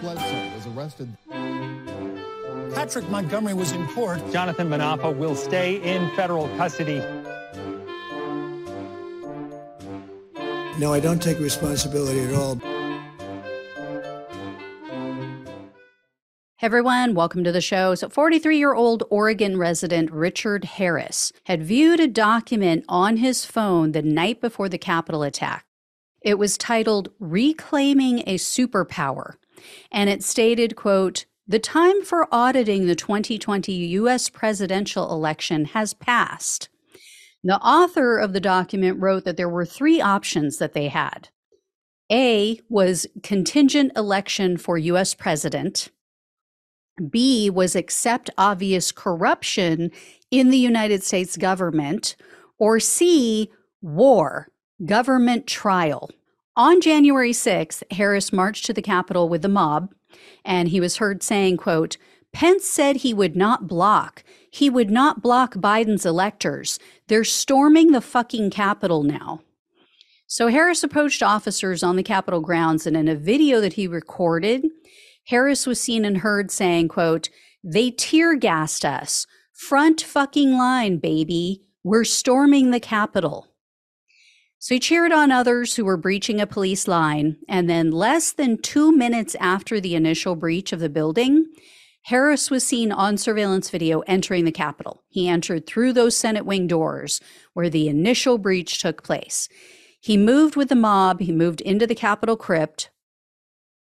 Bledsoe was arrested. Patrick Montgomery was in court. Jonathan Munafo will stay in federal custody. No, I don't take responsibility at all. Hey everyone, welcome to the show. So, 43 year old Oregon resident Richard Harris had viewed a document on his phone the night before the Capitol attack. It was titled Reclaiming a Superpower, and it stated, quote, the time for auditing the 2020 US presidential election has passed. The author of the document wrote that there were three options that they had. A was contingent election for US president. B was accept obvious corruption in the United States government, or C, war, government trial. On January 6th, Harris marched to the Capitol with the mob, and he was heard saying, quote, Pence said he would not block. He would not block Biden's electors. They're storming the fucking Capitol now. So Harris approached officers on the Capitol grounds, and in a video that he recorded, Harris was seen and heard saying, quote, they tear gassed us. Front fucking line, baby. We're storming the Capitol. So he cheered on others who were breaching a police line. And then, less than two minutes after the initial breach of the building, Harris was seen on surveillance video entering the Capitol. He entered through those Senate wing doors where the initial breach took place. He moved with the mob, he moved into the Capitol crypt,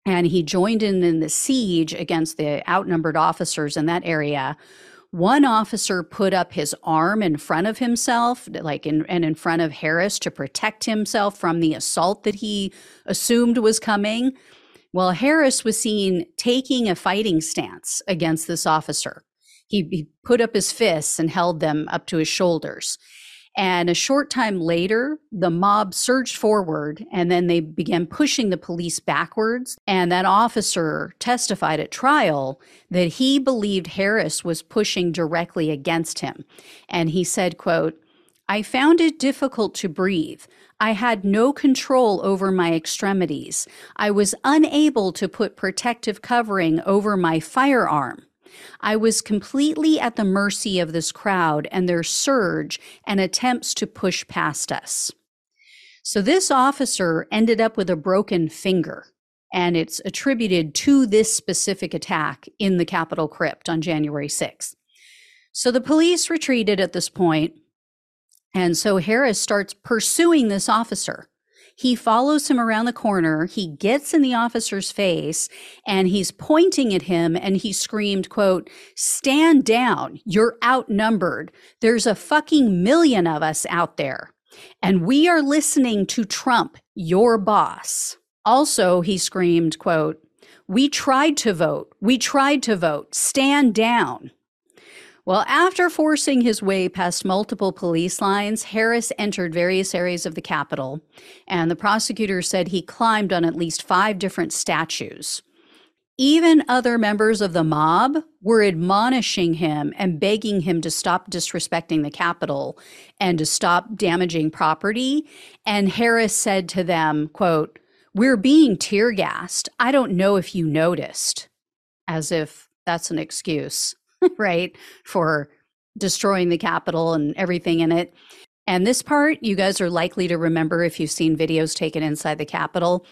and he joined in in the siege against the outnumbered officers in that area one officer put up his arm in front of himself like in, and in front of harris to protect himself from the assault that he assumed was coming. Well harris was seen taking a fighting stance against this officer. He, he put up his fists and held them up to his shoulders and a short time later, the mob surged forward and then they began pushing the police backwards. And that officer testified at trial that he believed Harris was pushing directly against him. And he said, quote, I found it difficult to breathe. I had no control over my extremities. I was unable to put protective covering over my firearm. I was completely at the mercy of this crowd and their surge and attempts to push past us. So this officer ended up with a broken finger, and it's attributed to this specific attack in the Capitol crypt on January 6th. So the police retreated at this point, and so Harris starts pursuing this officer. He follows him around the corner. He gets in the officer's face and he's pointing at him and he screamed, quote, stand down. You're outnumbered. There's a fucking million of us out there. And we are listening to Trump, your boss. Also, he screamed, quote, we tried to vote. We tried to vote. Stand down. Well, after forcing his way past multiple police lines, Harris entered various areas of the Capitol, and the prosecutor said he climbed on at least five different statues. Even other members of the mob were admonishing him and begging him to stop disrespecting the Capitol and to stop damaging property. And Harris said to them, quote, We're being tear gassed. I don't know if you noticed. As if that's an excuse. Right, for destroying the Capitol and everything in it. And this part, you guys are likely to remember if you've seen videos taken inside the Capitol.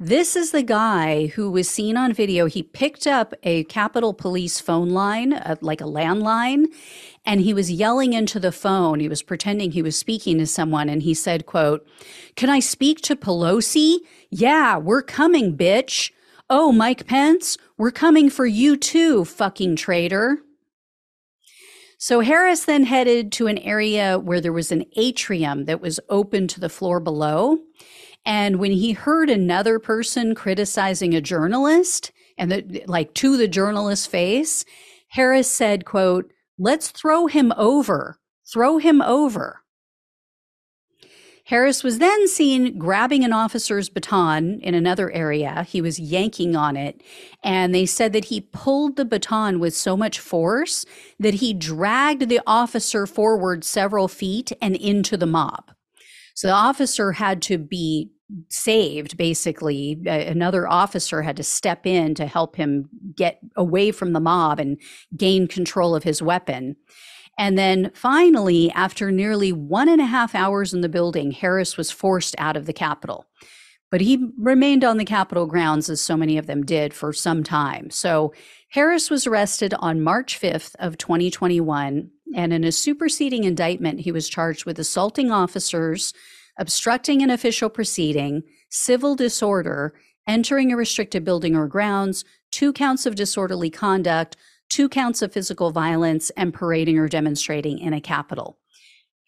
This is the guy who was seen on video. He picked up a Capitol Police phone line, uh, like a landline, and he was yelling into the phone. He was pretending he was speaking to someone, and he said, "quote Can I speak to Pelosi? Yeah, we're coming, bitch. Oh, Mike Pence, we're coming for you too, fucking traitor." So Harris then headed to an area where there was an atrium that was open to the floor below. And when he heard another person criticizing a journalist and the, like to the journalist's face, Harris said, quote, let's throw him over, throw him over. Harris was then seen grabbing an officer's baton in another area. He was yanking on it. And they said that he pulled the baton with so much force that he dragged the officer forward several feet and into the mob. So the officer had to be saved basically another officer had to step in to help him get away from the mob and gain control of his weapon and then finally after nearly one and a half hours in the building harris was forced out of the capitol. But he remained on the capitol grounds as so many of them did for some time. So harris was arrested on march 5th of 2021 and in a superseding indictment he was charged with assaulting officers obstructing an official proceeding, civil disorder, entering a restricted building or grounds, two counts of disorderly conduct, two counts of physical violence, and parading or demonstrating in a Capitol.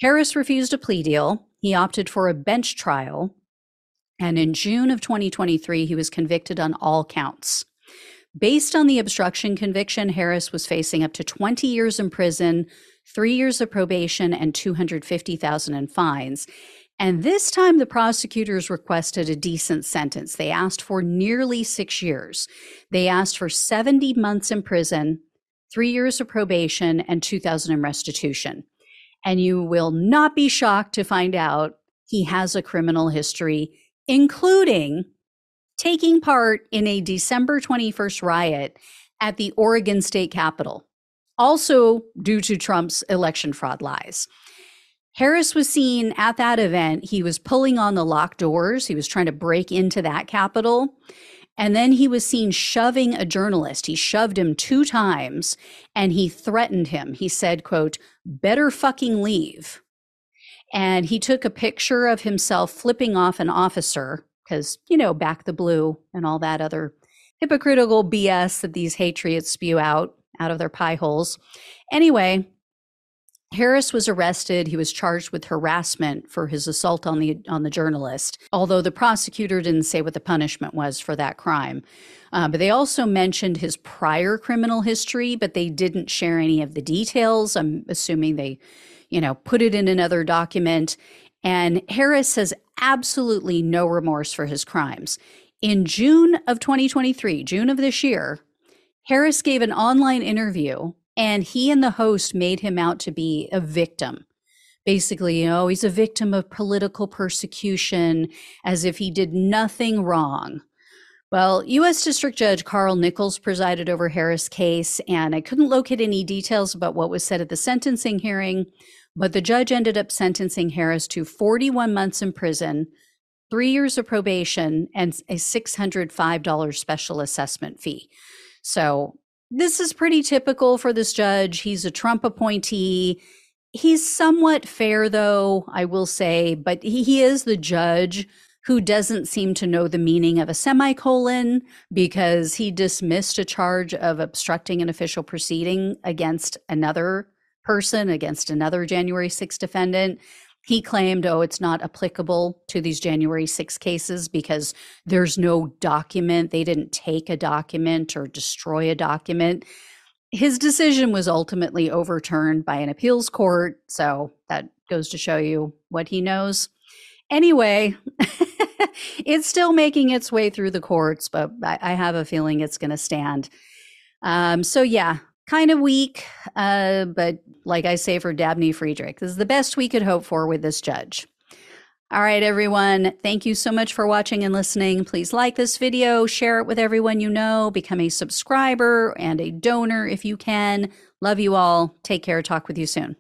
Harris refused a plea deal. He opted for a bench trial. And in June of 2023, he was convicted on all counts. Based on the obstruction conviction, Harris was facing up to 20 years in prison, three years of probation, and 250,000 in fines. And this time, the prosecutors requested a decent sentence. They asked for nearly six years. They asked for 70 months in prison, three years of probation, and 2000 in restitution. And you will not be shocked to find out he has a criminal history, including taking part in a December 21st riot at the Oregon State Capitol, also due to Trump's election fraud lies. Harris was seen at that event. He was pulling on the locked doors. He was trying to break into that Capitol. And then he was seen shoving a journalist. He shoved him two times and he threatened him. He said, quote, better fucking leave. And he took a picture of himself flipping off an officer because, you know, back the blue and all that other hypocritical BS that these patriots spew out out of their pie holes. Anyway, Harris was arrested. He was charged with harassment for his assault on the on the journalist. Although the prosecutor didn't say what the punishment was for that crime, uh, but they also mentioned his prior criminal history, but they didn't share any of the details. I'm assuming they, you know, put it in another document. And Harris has absolutely no remorse for his crimes. In June of 2023, June of this year, Harris gave an online interview and he and the host made him out to be a victim. Basically, you know, he's a victim of political persecution as if he did nothing wrong. Well, U.S. District Judge Carl Nichols presided over Harris' case, and I couldn't locate any details about what was said at the sentencing hearing, but the judge ended up sentencing Harris to 41 months in prison, three years of probation, and a $605 special assessment fee. So this is pretty typical for this judge. He's a Trump appointee. He's somewhat fair, though, I will say, but he, he is the judge who doesn't seem to know the meaning of a semicolon because he dismissed a charge of obstructing an official proceeding against another person, against another January 6th defendant. He claimed, oh, it's not applicable to these January 6 cases because there's no document. They didn't take a document or destroy a document. His decision was ultimately overturned by an appeals court. So that goes to show you what he knows. Anyway, it's still making its way through the courts, but I, have a feeling it's going to stand. Um, so, yeah, kind of weak, uh, but like I say for Dabney Friedrich, this is the best we could hope for with this judge. All right, everyone. Thank you so much for watching and listening. Please like this video, share it with everyone you know, become a subscriber and a donor if you can. Love you all. Take care. Talk with you soon.